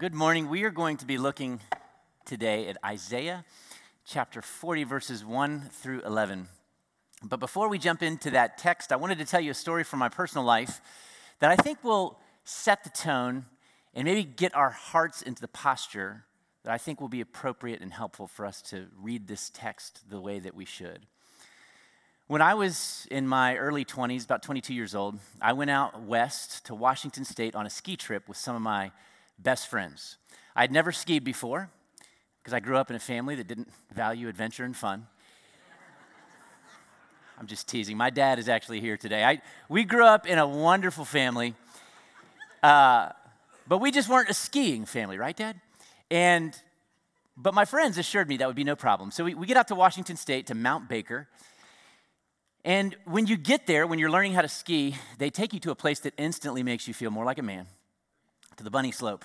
good morning. We are going to be looking today at Isaiah chapter 40, verses 1 through 11. But before we jump into that text, I wanted to tell you a story from my personal life that I think will set the tone and maybe get our hearts into the posture that I think will be appropriate and helpful for us to read this text the way that we should. When I was in my early 20s, about 22 years old, I went out west to Washington State on a ski trip with some of my best friends. I'd never skied before because I grew up in a family that didn't value adventure and fun. I'm just teasing. My dad is actually here today. I, we grew up in a wonderful family, uh, but we just weren't a skiing family, right, Dad? And but my friends assured me that would be no problem. So we, we get out to Washington State to Mount Baker. And when you get there, when you're learning how to ski, they take you to a place that instantly makes you feel more like a man to the bunny slope.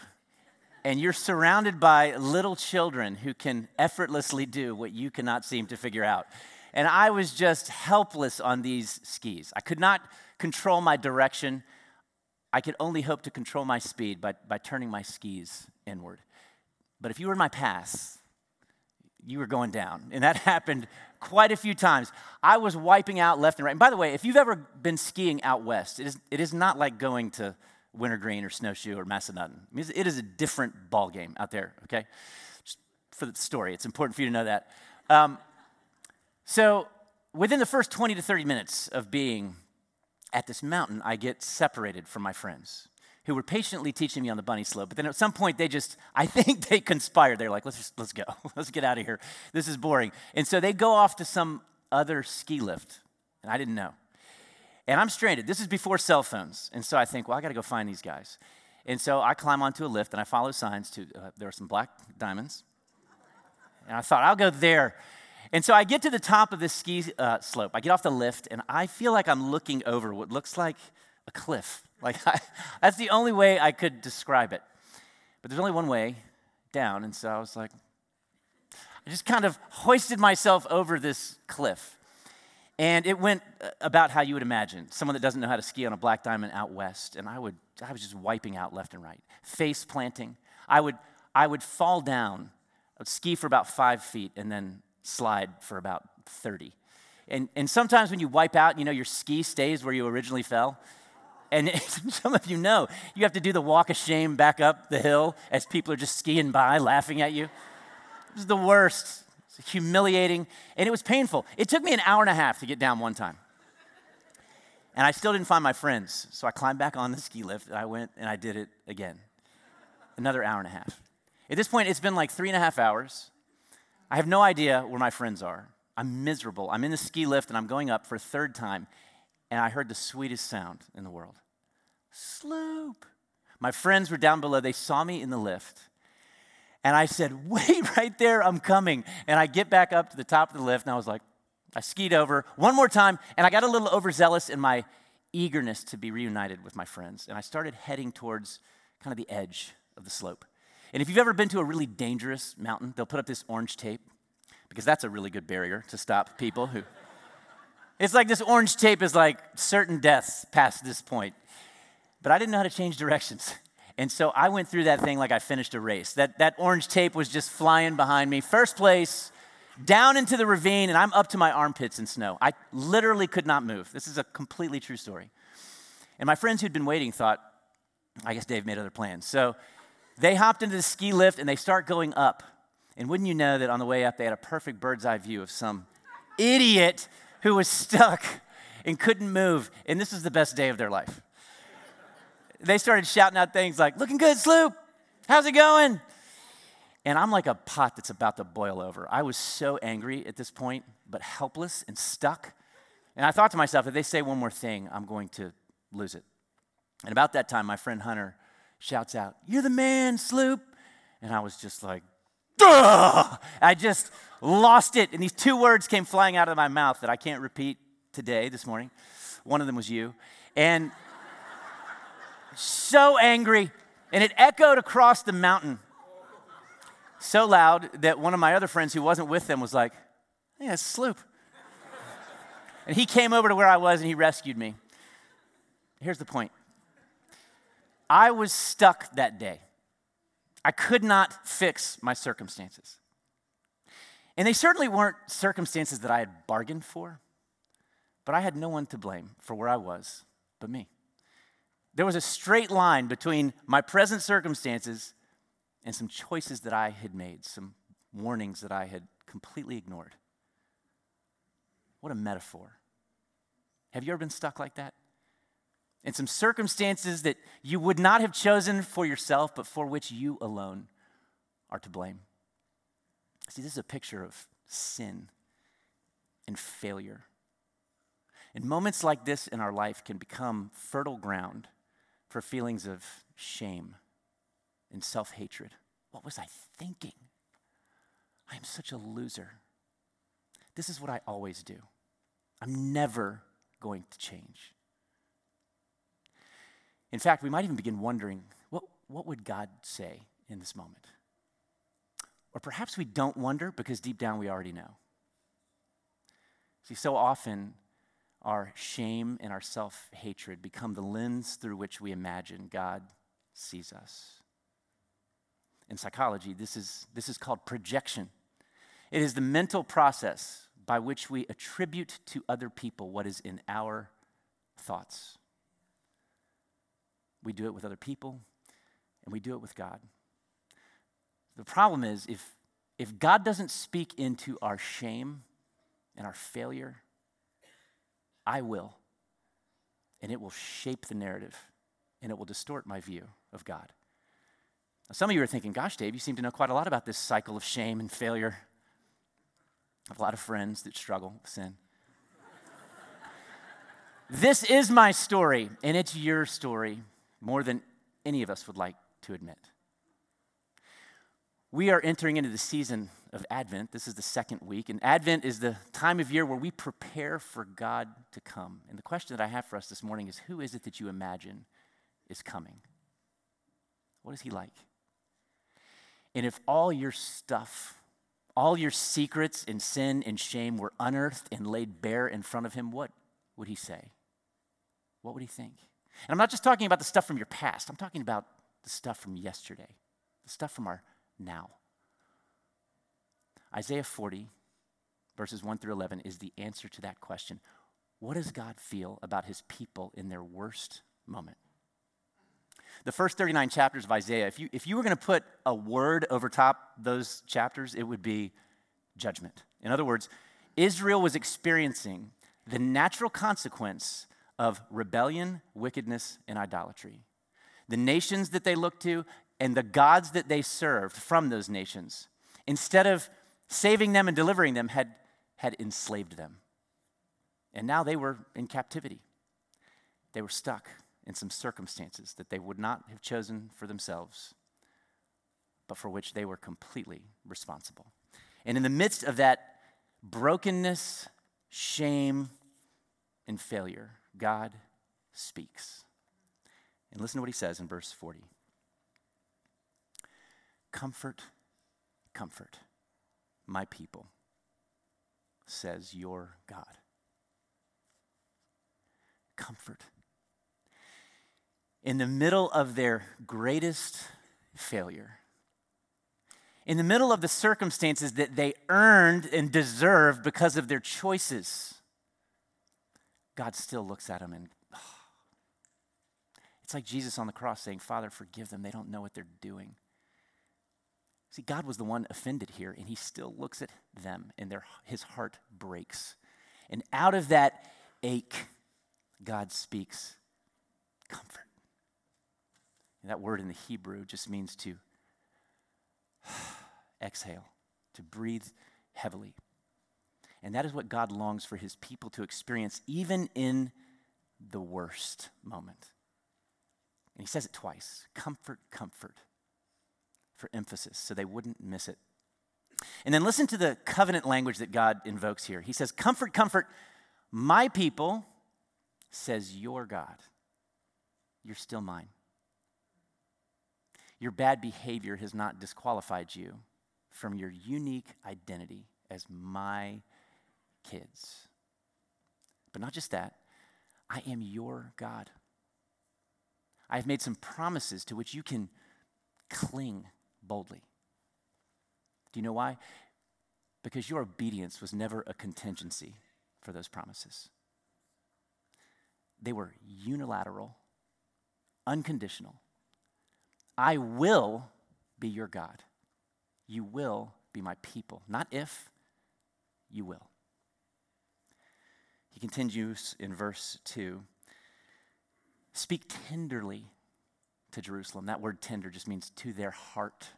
And you're surrounded by little children who can effortlessly do what you cannot seem to figure out. And I was just helpless on these skis. I could not control my direction. I could only hope to control my speed by, by turning my skis inward. But if you were in my path, you were going down. And that happened quite a few times. I was wiping out left and right. And by the way, if you've ever been skiing out west, it is, it is not like going to wintergreen or snowshoe or Massanutten. It is a different ball game out there, okay? Just for the story, it's important for you to know that. Um, so within the first 20 to 30 minutes of being at this mountain, I get separated from my friends who were patiently teaching me on the bunny slope. But then at some point, they just, I think they conspired. They're like, let's just, let's go. let's get out of here. This is boring. And so they go off to some other ski lift. And I didn't know. And I'm stranded. This is before cell phones. And so I think, well, I got to go find these guys. And so I climb onto a lift and I follow signs to, uh, there are some black diamonds. And I thought, I'll go there. And so I get to the top of this ski uh, slope. I get off the lift and I feel like I'm looking over what looks like a cliff. Like, I, that's the only way I could describe it. But there's only one way down. And so I was like, I just kind of hoisted myself over this cliff. And it went uh, about how you would imagine someone that doesn't know how to ski on a black diamond out west. And I, would, I was just wiping out left and right, face planting. I would, I would fall down, I would ski for about five feet, and then slide for about 30. And, and sometimes when you wipe out, you know, your ski stays where you originally fell. And some of you know, you have to do the walk of shame back up the hill as people are just skiing by, laughing at you. Is the worst. It's humiliating, and it was painful. It took me an hour and a half to get down one time. And I still didn't find my friends. So I climbed back on the ski lift, and I went and I did it again. Another hour and a half. At this point, it's been like three and a half hours. I have no idea where my friends are. I'm miserable. I'm in the ski lift and I'm going up for a third time, and I heard the sweetest sound in the world Sloop. My friends were down below. They saw me in the lift. And I said, Wait right there, I'm coming. And I get back up to the top of the lift, and I was like, I skied over one more time, and I got a little overzealous in my eagerness to be reunited with my friends. And I started heading towards kind of the edge of the slope. And if you've ever been to a really dangerous mountain, they'll put up this orange tape because that's a really good barrier to stop people who. it's like this orange tape is like certain deaths past this point. But I didn't know how to change directions. And so I went through that thing like I finished a race. That, that orange tape was just flying behind me. First place, down into the ravine, and I'm up to my armpits in snow. I literally could not move. This is a completely true story. And my friends who'd been waiting thought, I guess Dave made other plans. So they hopped into the ski lift and they start going up. And wouldn't you know that on the way up, they had a perfect bird's eye view of some idiot who was stuck and couldn't move. And this was the best day of their life they started shouting out things like, looking good, Sloop. How's it going? And I'm like a pot that's about to boil over. I was so angry at this point, but helpless and stuck. And I thought to myself, if they say one more thing, I'm going to lose it. And about that time, my friend Hunter shouts out, You're the man, Sloop. And I was just like, Ugh! I just lost it. And these two words came flying out of my mouth that I can't repeat today, this morning. One of them was you. And so angry, and it echoed across the mountain so loud that one of my other friends who wasn't with them was like, Hey, that's Sloop. and he came over to where I was and he rescued me. Here's the point I was stuck that day. I could not fix my circumstances. And they certainly weren't circumstances that I had bargained for, but I had no one to blame for where I was but me. There was a straight line between my present circumstances and some choices that I had made, some warnings that I had completely ignored. What a metaphor. Have you ever been stuck like that? In some circumstances that you would not have chosen for yourself, but for which you alone are to blame. See, this is a picture of sin and failure. And moments like this in our life can become fertile ground for feelings of shame and self hatred. What was I thinking? I am such a loser. This is what I always do. I'm never going to change. In fact, we might even begin wondering what, what would God say in this moment? Or perhaps we don't wonder because deep down we already know. See, so often our shame and our self hatred become the lens through which we imagine God sees us. In psychology, this is, this is called projection. It is the mental process by which we attribute to other people what is in our thoughts. We do it with other people, and we do it with God. The problem is if, if God doesn't speak into our shame and our failure, I will. And it will shape the narrative, and it will distort my view of God. Now, some of you are thinking, gosh, Dave, you seem to know quite a lot about this cycle of shame and failure. I have a lot of friends that struggle with sin. this is my story, and it's your story more than any of us would like to admit. We are entering into the season of Advent. This is the second week, and Advent is the time of year where we prepare for God to come. And the question that I have for us this morning is who is it that you imagine is coming? What is he like? And if all your stuff all your secrets and sin and shame were unearthed and laid bare in front of him, what would he say? What would he think? And I'm not just talking about the stuff from your past, I'm talking about the stuff from yesterday, the stuff from our now. Isaiah 40, verses 1 through 11, is the answer to that question. What does God feel about his people in their worst moment? the first 39 chapters of Isaiah, if you, if you were going to put a word over top those chapters, it would be judgment. In other words, Israel was experiencing the natural consequence of rebellion, wickedness, and idolatry. The nations that they looked to and the gods that they served from those nations, instead of saving them and delivering them, had, had enslaved them. And now they were in captivity. They were stuck in some circumstances that they would not have chosen for themselves, but for which they were completely responsible. And in the midst of that brokenness, shame, and failure, God speaks. And listen to what he says in verse 40 Comfort, comfort my people, says your God. Comfort in the middle of their greatest failure, in the middle of the circumstances that they earned and deserved because of their choices, God still looks at them and oh, it's like Jesus on the cross saying, Father, forgive them. They don't know what they're doing. See, God was the one offended here, and he still looks at them, and their, his heart breaks. And out of that ache, God speaks comfort. And that word in the Hebrew just means to exhale, to breathe heavily. And that is what God longs for his people to experience, even in the worst moment. And he says it twice comfort, comfort, for emphasis, so they wouldn't miss it. And then listen to the covenant language that God invokes here. He says, Comfort, comfort, my people, says your God. You're still mine. Your bad behavior has not disqualified you from your unique identity as my kids. But not just that, I am your God. I have made some promises to which you can cling boldly. Do you know why? Because your obedience was never a contingency for those promises. They were unilateral, unconditional. I will be your God. You will be my people. Not if, you will. He continues in verse 2 Speak tenderly to Jerusalem. That word tender just means to their heart.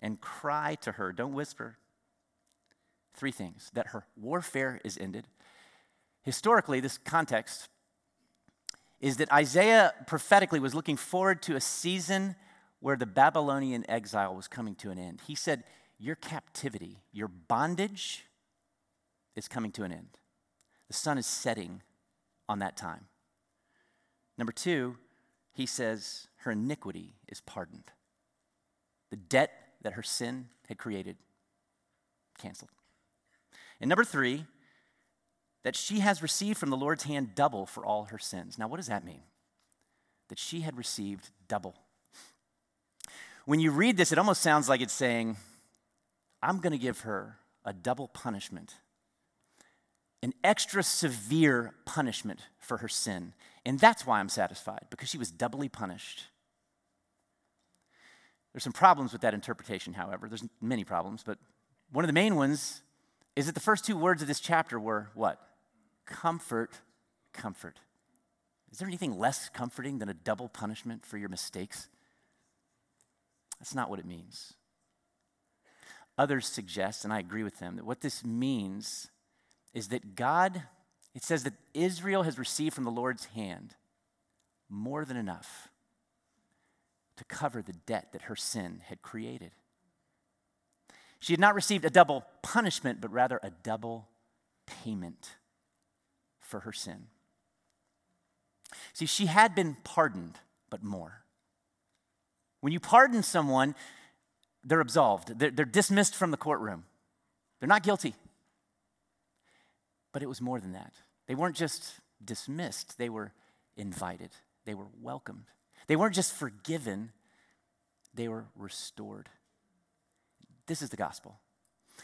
And cry to her, don't whisper. Three things that her warfare is ended. Historically, this context is that Isaiah prophetically was looking forward to a season where the Babylonian exile was coming to an end. He said, Your captivity, your bondage is coming to an end. The sun is setting on that time. Number two, he says, Her iniquity is pardoned. The debt that her sin had created, canceled. And number three, that she has received from the Lord's hand double for all her sins. Now, what does that mean? That she had received double. When you read this, it almost sounds like it's saying, I'm going to give her a double punishment, an extra severe punishment for her sin. And that's why I'm satisfied, because she was doubly punished. There's some problems with that interpretation, however. There's many problems, but one of the main ones is that the first two words of this chapter were what? comfort, comfort. Is there anything less comforting than a double punishment for your mistakes? That's not what it means. Others suggest, and I agree with them, that what this means is that God, it says that Israel has received from the Lord's hand more than enough to cover the debt that her sin had created. She had not received a double punishment, but rather a double payment for her sin. See, she had been pardoned, but more. When you pardon someone, they're absolved, they're, they're, dismissed from the courtroom, they're not guilty. But it was more than that. They weren't just dismissed, they were invited, they were welcomed. They weren't just forgiven, they were restored. This is the gospel.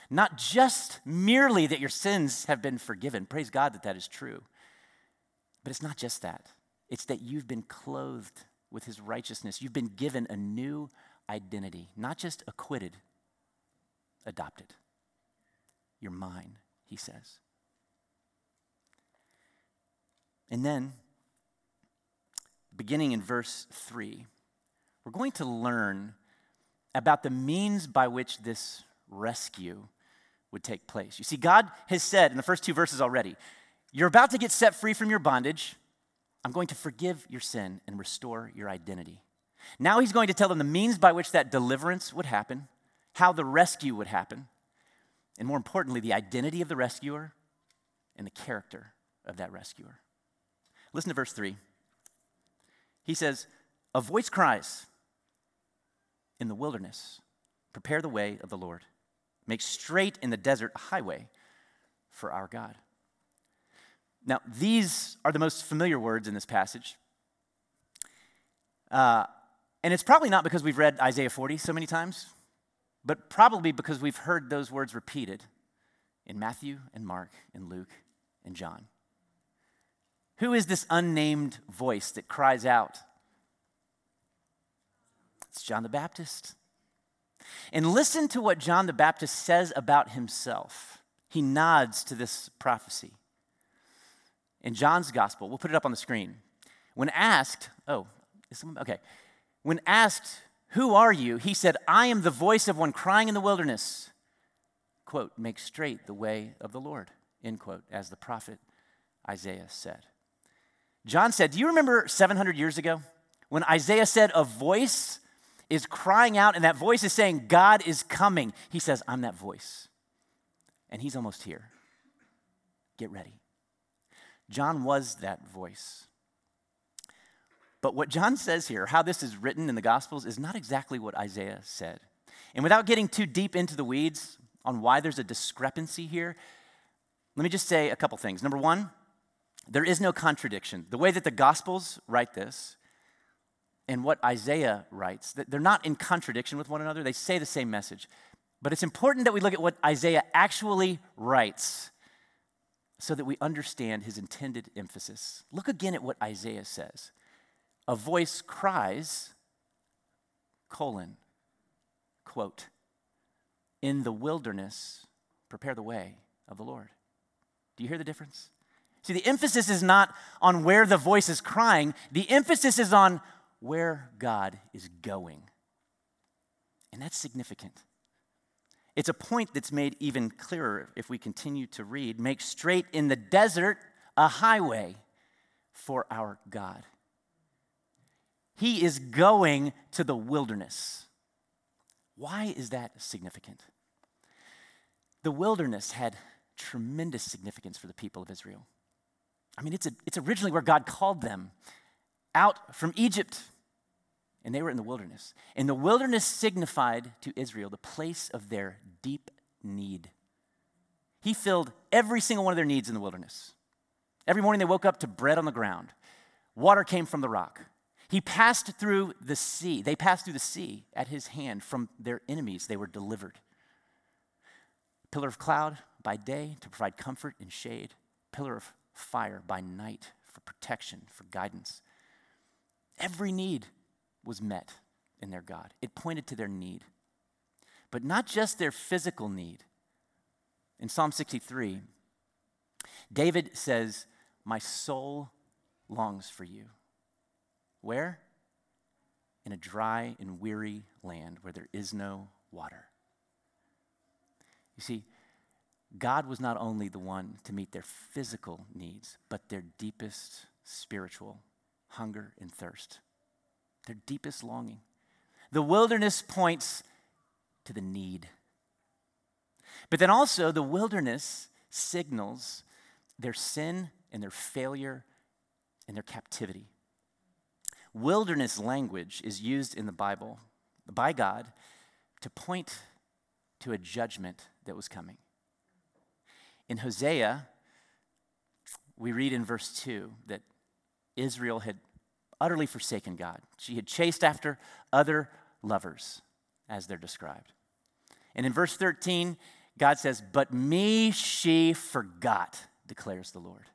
Not just merely that your sins have been forgiven. Praise God that that is true. But it's not just that, it's that you've been clothed with his righteousness. You've been given a new identity, not just acquitted, adopted. You're mine, he says. And then, beginning in verse 3, we're going to learn about the means by which this rescue would take place. You see, God has said in the first two verses already, You're about to get set free from your bondage. I'm going to forgive your sin and restore your identity. Now he's going to tell them the means by which that deliverance would happen, how the rescue would happen, and more importantly, the identity of the rescuer and the character of that rescuer. Listen to verse 3. He says, A voice cries in the wilderness, prepare the way of the Lord. Make straight in the desert a highway for our God. Now, these are the most familiar words in this passage. Uh, and it's probably not because we've read Isaiah 40 so many times, but probably because we've heard those words repeated in Matthew and Mark and Luke and John. Who is this unnamed voice that cries out? It's John the Baptist. And listen to what John the Baptist says about himself. He nods to this prophecy. In John's gospel, we'll put it up on the screen. When asked, oh, is someone, okay. When asked, Who are you? He said, I am the voice of one crying in the wilderness. Quote, make straight the way of the Lord, end quote, as the prophet Isaiah said. John said, Do you remember 700 years ago when Isaiah said, A voice is crying out, and that voice is saying, God is coming. He says, I'm that voice. And he's almost here. Get ready. John was that voice. But what John says here, how this is written in the Gospels, is not exactly what Isaiah said. And without getting too deep into the weeds on why there's a discrepancy here, let me just say a couple things. Number one, there is no contradiction. The way that the Gospels write this and what Isaiah writes, they're not in contradiction with one another. They say the same message. But it's important that we look at what Isaiah actually writes so that we understand his intended emphasis. Look again at what Isaiah says. A voice cries, colon, quote, in the wilderness, prepare the way of the Lord. Do you hear the difference? See, the emphasis is not on where the voice is crying, the emphasis is on where God is going. And that's significant. It's a point that's made even clearer if we continue to read. Make straight in the desert a highway for our God. He is going to the wilderness. Why is that significant? The wilderness had tremendous significance for the people of Israel. I mean, it's, a, it's originally where God called them out from Egypt and they were in the wilderness. And the wilderness signified to Israel the place of their deep need. He filled every single one of their needs in the wilderness. Every morning they woke up to bread on the ground, water came from the rock. He passed through the sea. They passed through the sea at his hand from their enemies. They were delivered. Pillar of cloud by day to provide comfort and shade, pillar of fire by night for protection, for guidance. Every need was met in their God. It pointed to their need. But not just their physical need. In Psalm 63, David says, My soul longs for you. Where? In a dry and weary land where there is no water. You see, God was not only the one to meet their physical needs, but their deepest spiritual hunger and thirst their deepest longing. The wilderness points to the need. But then also, the wilderness signals their sin and their failure and their captivity. Wilderness language is used in the Bible by God to point to a judgment that was coming. In Hosea, we read in verse 2 that Israel had utterly forsaken God. She had chased after other lovers, as they're described. And in verse 13, God says, But me she forgot, declares the Lord.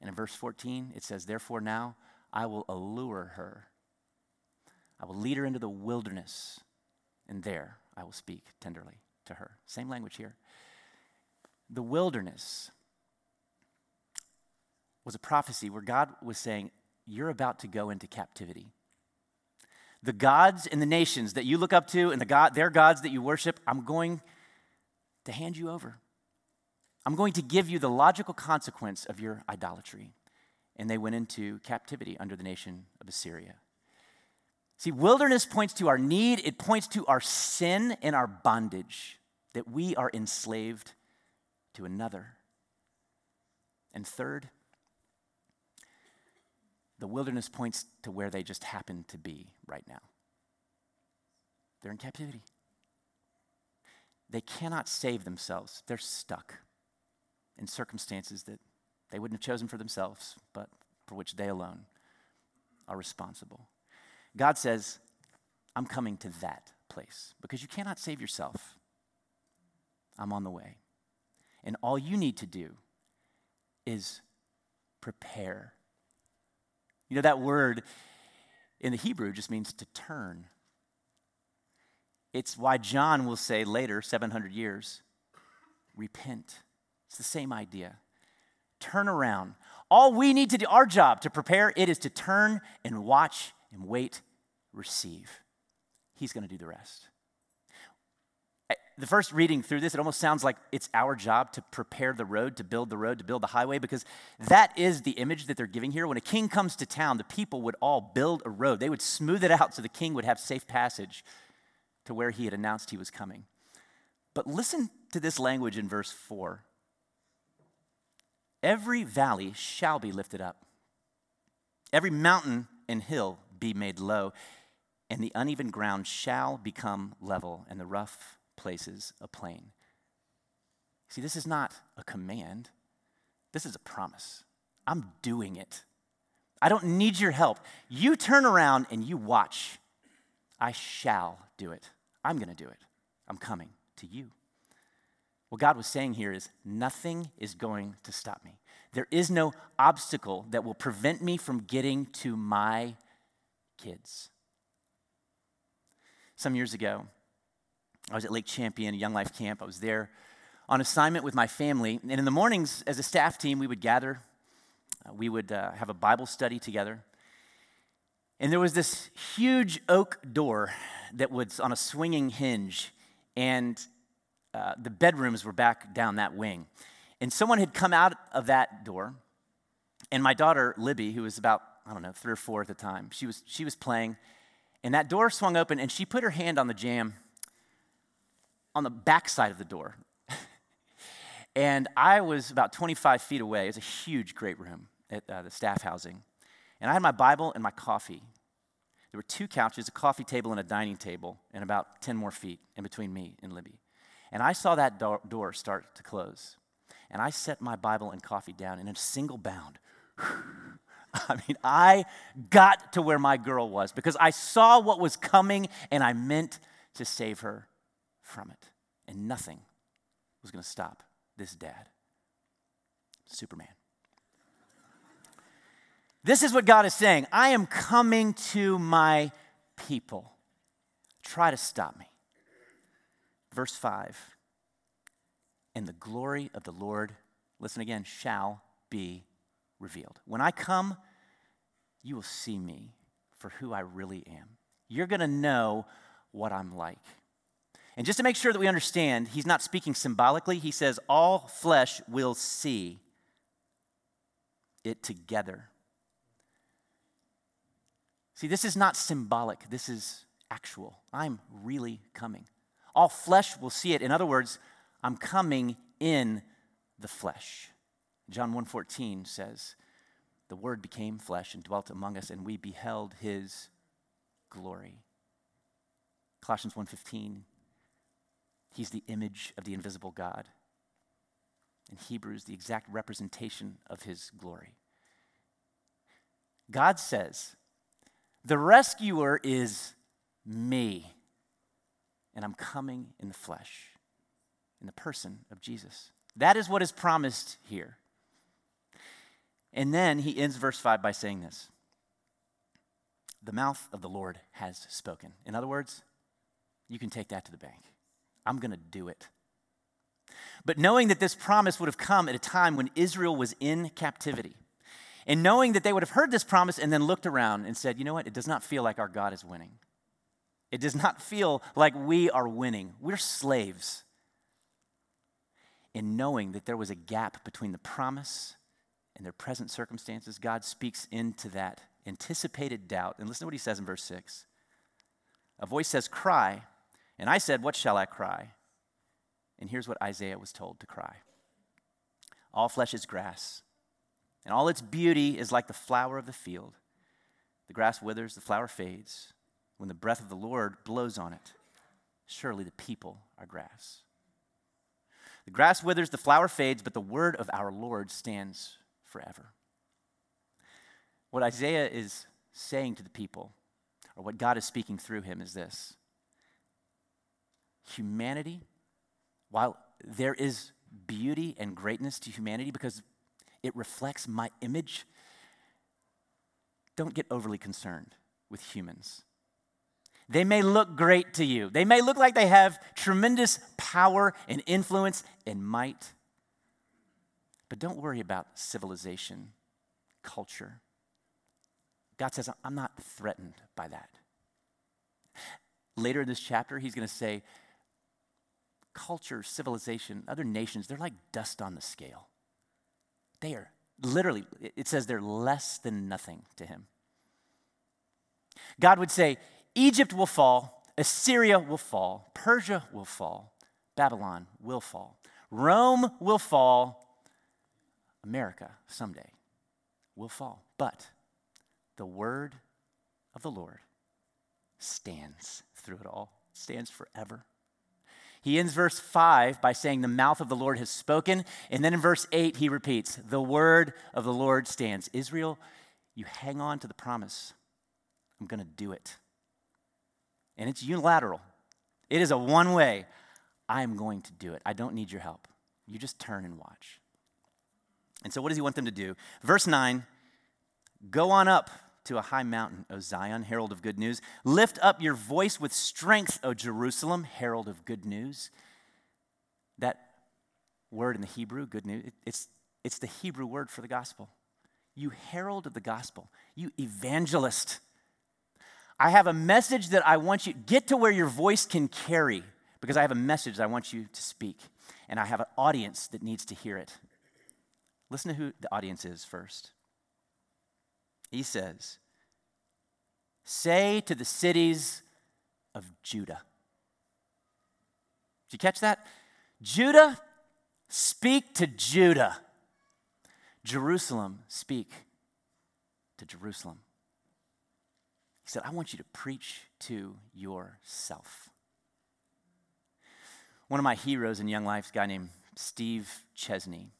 And in verse 14, it says, Therefore now I will allure her. I will lead her into the wilderness, and there I will speak tenderly to her. Same language here. The wilderness was a prophecy where God was saying, you're about to go into captivity. The gods and the nations that you look up to and the God, their gods that you worship, I'm going to hand you over. I'm going to give you the logical consequence of your idolatry. And they went into captivity under the nation of Assyria. See, wilderness points to our need, it points to our sin and our bondage, that we are enslaved to another. And third, the wilderness points to where they just happen to be right now. They're in captivity. They cannot save themselves. They're stuck in circumstances that they wouldn't have chosen for themselves, but for which they alone are responsible. God says, I'm coming to that place because you cannot save yourself. I'm on the way. And all you need to do is prepare you know, that word in the Hebrew just means to turn. It's why John will say later, 700 years, repent. It's the same idea. Turn around. All we need to do, our job to prepare, it is to turn and watch and wait, receive. He's going to do the rest the first reading through this, it almost sounds like it's our job to prepare the road, to build the road, to build the highway, because that is the image that they're giving here. When a king comes to town, the people would all build a road. They would smooth it out so the king would have safe passage to where he had announced he was coming. But listen to this language in verse 4 Every valley shall be lifted up, every mountain and hill be made low, and the uneven ground shall become level, and the rough places a plain. See, this is not a command, this is a promise. I'm doing it. I don't need your help. You turn around and you watch. I shall do it. I'm going to do it. I'm coming to you. What God was saying here is nothing is going to stop me. There is no obstacle that will prevent me from getting to my kids. Some years ago, I was at Lake Champion, Young Life Camp. I was there on assignment with my family. And in the mornings, as a staff team, we would gather, uh, we would uh, have a Bible study together. And there was this huge oak door that was on a swinging hinge, and uh, the bedrooms were back down that wing. And someone had come out of that door, and my daughter, Libby, who was about, I don't know, three or four at the time, she was, she was playing, and that door swung open, and she put her hand on the jamb on the back side of the door. and I was about 25 feet away. It's a huge, great room at uh, the staff housing. And I had my Bible and my coffee. There were two couches, a coffee table, and a dining table, and about 10 more feet in between me and Libby. And I saw that door, door start to close. And I set my Bible and coffee down in a single bound. I mean, I got to where my girl was because I saw what was coming and I meant to save her from it. And nothing was going to stop this dad. Superman. This is what God is saying I am coming to my people. Try to stop me. Verse 5 And the glory of the Lord, listen again, shall be revealed. When I come, you will see me for who I really am. You're going to know what I'm like. And just to make sure that we understand, he's not speaking symbolically. He says, All flesh will see it together. See, this is not symbolic, this is actual. I'm really coming. All flesh will see it. In other words, I'm coming in the flesh. John 1:14 says, "The word became flesh and dwelt among us and we beheld his glory." Colossians 1:15 He's the image of the invisible God. In Hebrews, the exact representation of his glory. God says, The rescuer is me, and I'm coming in the flesh, in the person of Jesus. That is what is promised here. And then he ends verse 5 by saying this The mouth of the Lord has spoken. In other words, you can take that to the bank. I'm going to do it. But knowing that this promise would have come at a time when Israel was in captivity, and knowing that they would have heard this promise and then looked around and said, you know what, it does not feel like our God is winning. It does not feel like we are winning. We're slaves. In knowing that there was a gap between the promise and their present circumstances, God speaks into that anticipated doubt. And listen to what he says in verse 6. A voice says, Cry. And I said, What shall I cry? And here's what Isaiah was told to cry All flesh is grass, and all its beauty is like the flower of the field. The grass withers, the flower fades. When the breath of the Lord blows on it, surely the people are grass. The grass withers, the flower fades, but the word of our Lord stands forever. What Isaiah is saying to the people, or what God is speaking through him, is this humanity, while there is beauty and greatness to humanity because it reflects my image, don't get overly concerned with humans. They may look great to you. They may look like they have tremendous power and influence and might. But don't worry about civilization, culture. God says, I'm not threatened by that. Later in this chapter, he's going to say, culture, civilization, other nations, they're like dust on the scale. They are literally, it says they're less than nothing to him. God would say, Egypt will fall, Assyria will fall, Persia will fall, Babylon will fall, Rome will fall, America someday will fall. But the word of the Lord stands through it all, stands forever he ends verse 5 by saying, The mouth of the Lord has spoken. And then in verse 8, he repeats, The word of the Lord stands. Israel, you hang on to the promise I'm going to do it. And it's unilateral, it is a one way. I'm going to do it. I don't need your help. You just turn and watch. And so, what does he want them to do? Verse 9 Go on up to a high mountain, O Zion, herald of good news. Lift up your voice with strength, O Jerusalem, herald of good news. That word in the Hebrew, good news, it's, it's the Hebrew word for the gospel. You herald of the gospel, you evangelist. I have a message that I want you get to where your voice can carry because I have a message that I want you to speak and I have an audience that needs to hear it. Listen to who the audience is first. He says, Say to the cities of Judah. Did you catch that? Judah, speak to Judah. Jerusalem, speak to Jerusalem. He said, I want you to preach to yourself. One of my heroes in Young Life is a guy named Steve Chesney.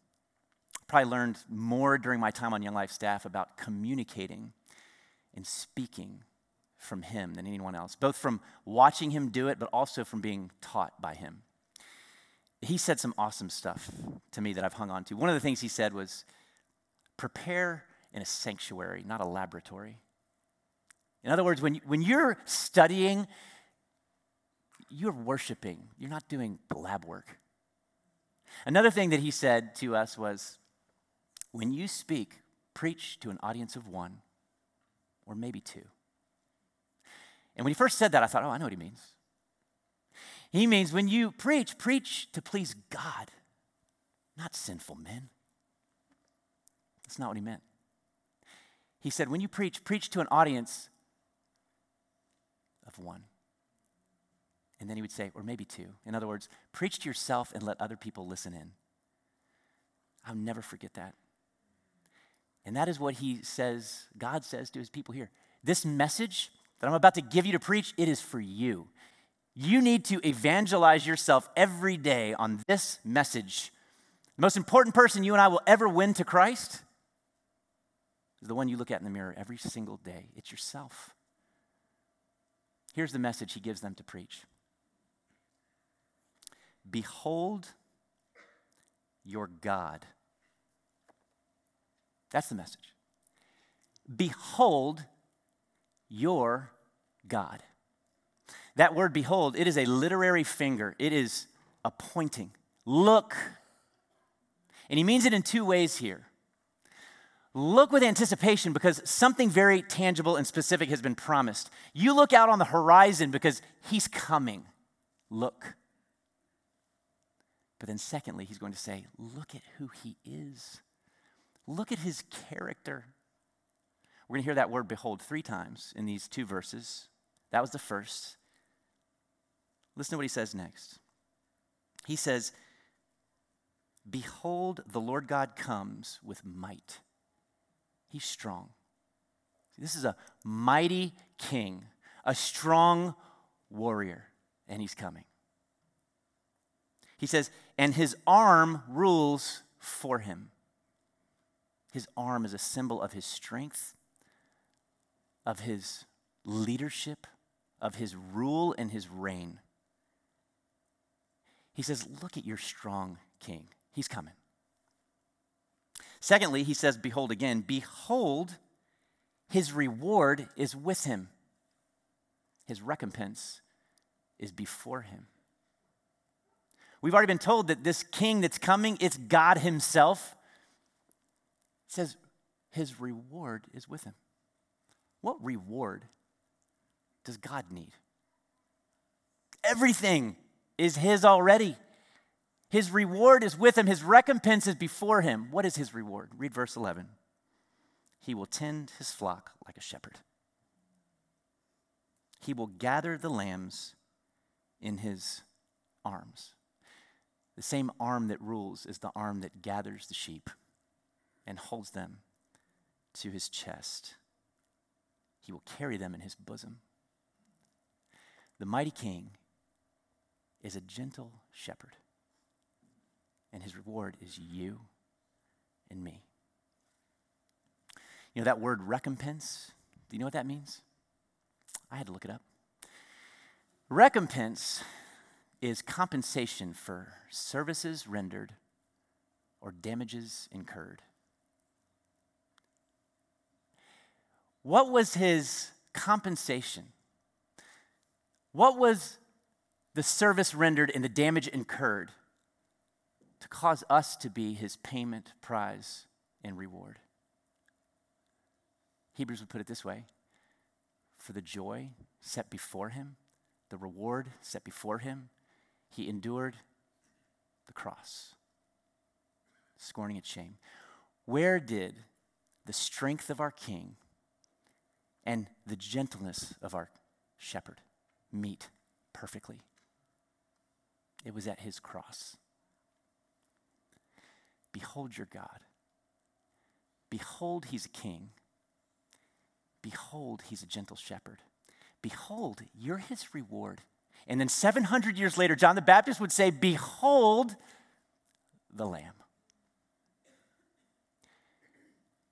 Probably learned more during my time on Young Life staff about communicating and speaking from him than anyone else, both from watching him do it, but also from being taught by him. He said some awesome stuff to me that I've hung on to. One of the things he said was prepare in a sanctuary, not a laboratory. In other words, when, when you're studying, you're worshiping, you're not doing lab work. Another thing that he said to us was when you speak, preach to an audience of one or maybe two. And when he first said that, I thought, oh, I know what he means. He means when you preach, preach to please God, not sinful men. That's not what he meant. He said, when you preach, preach to an audience of one. And then he would say, or maybe two. In other words, preach to yourself and let other people listen in. I'll never forget that. And that is what he says, God says to his people here. This message that I'm about to give you to preach, it is for you. You need to evangelize yourself every day on this message. The most important person you and I will ever win to Christ is the one you look at in the mirror every single day. It's yourself. Here's the message he gives them to preach Behold your God. That's the message. Behold your God. That word behold, it is a literary finger, it is a pointing. Look. And he means it in two ways here. Look with anticipation because something very tangible and specific has been promised. You look out on the horizon because he's coming. Look. But then, secondly, he's going to say, Look at who he is. Look at his character. We're going to hear that word behold three times in these two verses. That was the first. Listen to what he says next. He says, Behold, the Lord God comes with might. He's strong. This is a mighty king, a strong warrior, and he's coming. He says, and his arm rules for him. His arm is a symbol of his strength, of his leadership, of his rule and his reign. He says, Look at your strong king. He's coming. Secondly, he says, Behold again, behold, his reward is with him, his recompense is before him. We've already been told that this king that's coming, it's God himself. Says his reward is with him. What reward does God need? Everything is his already. His reward is with him, his recompense is before him. What is his reward? Read verse 11. He will tend his flock like a shepherd. He will gather the lambs in his arms. The same arm that rules is the arm that gathers the sheep and holds them to his chest. He will carry them in his bosom. The mighty king is a gentle shepherd, and his reward is you and me. You know that word recompense? Do you know what that means? I had to look it up. Recompense is compensation for services rendered or damages incurred. What was his compensation? What was the service rendered and the damage incurred to cause us to be his payment, prize, and reward? Hebrews would put it this way for the joy set before him, the reward set before him, he endured the cross, scorning its shame. Where did the strength of our King and the gentleness of our shepherd meet perfectly? It was at his cross. Behold your God. Behold, he's a king. Behold, he's a gentle shepherd. Behold, you're his reward. And then 700 years later, John the Baptist would say, Behold the Lamb.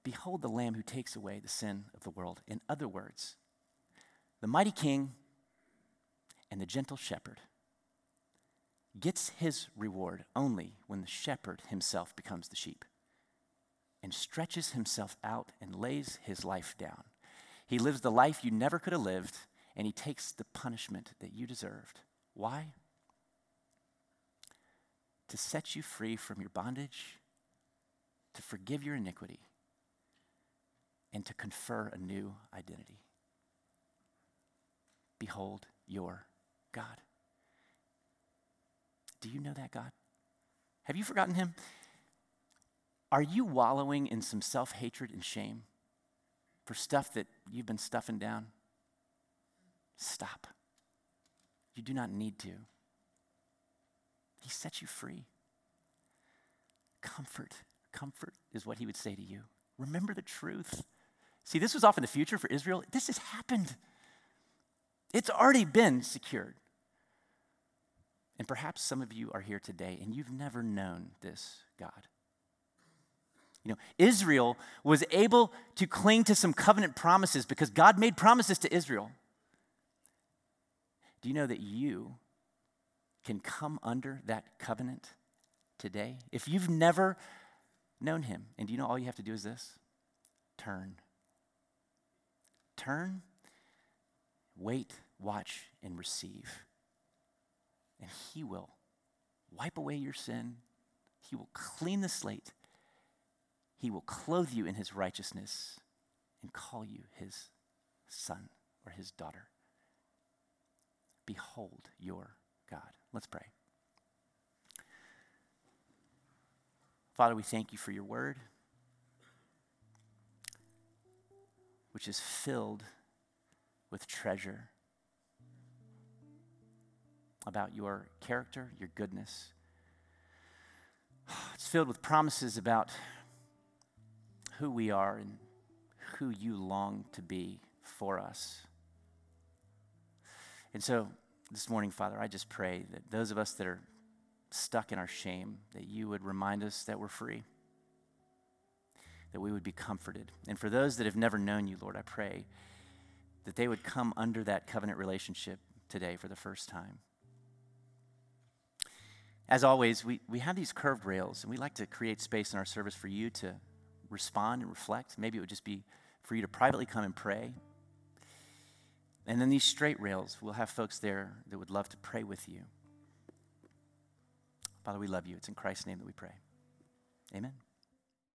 Behold the Lamb who takes away the sin of the world. In other words, the mighty king and the gentle shepherd gets his reward only when the shepherd himself becomes the sheep and stretches himself out and lays his life down. He lives the life you never could have lived and he takes the punishment that you deserved. Why? To set you free from your bondage, to forgive your iniquity, and to confer a new identity. Behold your God. Do you know that God? Have you forgotten him? Are you wallowing in some self hatred and shame for stuff that you've been stuffing down? Stop. You do not need to. He sets you free. Comfort. Comfort is what he would say to you. Remember the truth. See, this was off in the future for Israel. This has happened. It's already been secured. And perhaps some of you are here today and you've never known this God. You know, Israel was able to cling to some covenant promises because God made promises to Israel. Do you know that you can come under that covenant today? If you've never known him, and do you know all you have to do is this? Turn. Turn, wait, watch, and receive. And he will wipe away your sin, he will clean the slate, he will clothe you in his righteousness, and call you his son or his daughter. Behold your God. Let's pray. Father, we thank you for your word, which is filled with treasure about your character, your goodness. It's filled with promises about who we are and who you long to be for us. And so this morning, Father, I just pray that those of us that are stuck in our shame, that you would remind us that we're free, that we would be comforted. And for those that have never known you, Lord, I pray that they would come under that covenant relationship today for the first time. As always, we, we have these curved rails, and we like to create space in our service for you to respond and reflect. Maybe it would just be for you to privately come and pray and then these straight rails, we'll have folks there that would love to pray with you. Father, we love you. It's in Christ's name that we pray. Amen.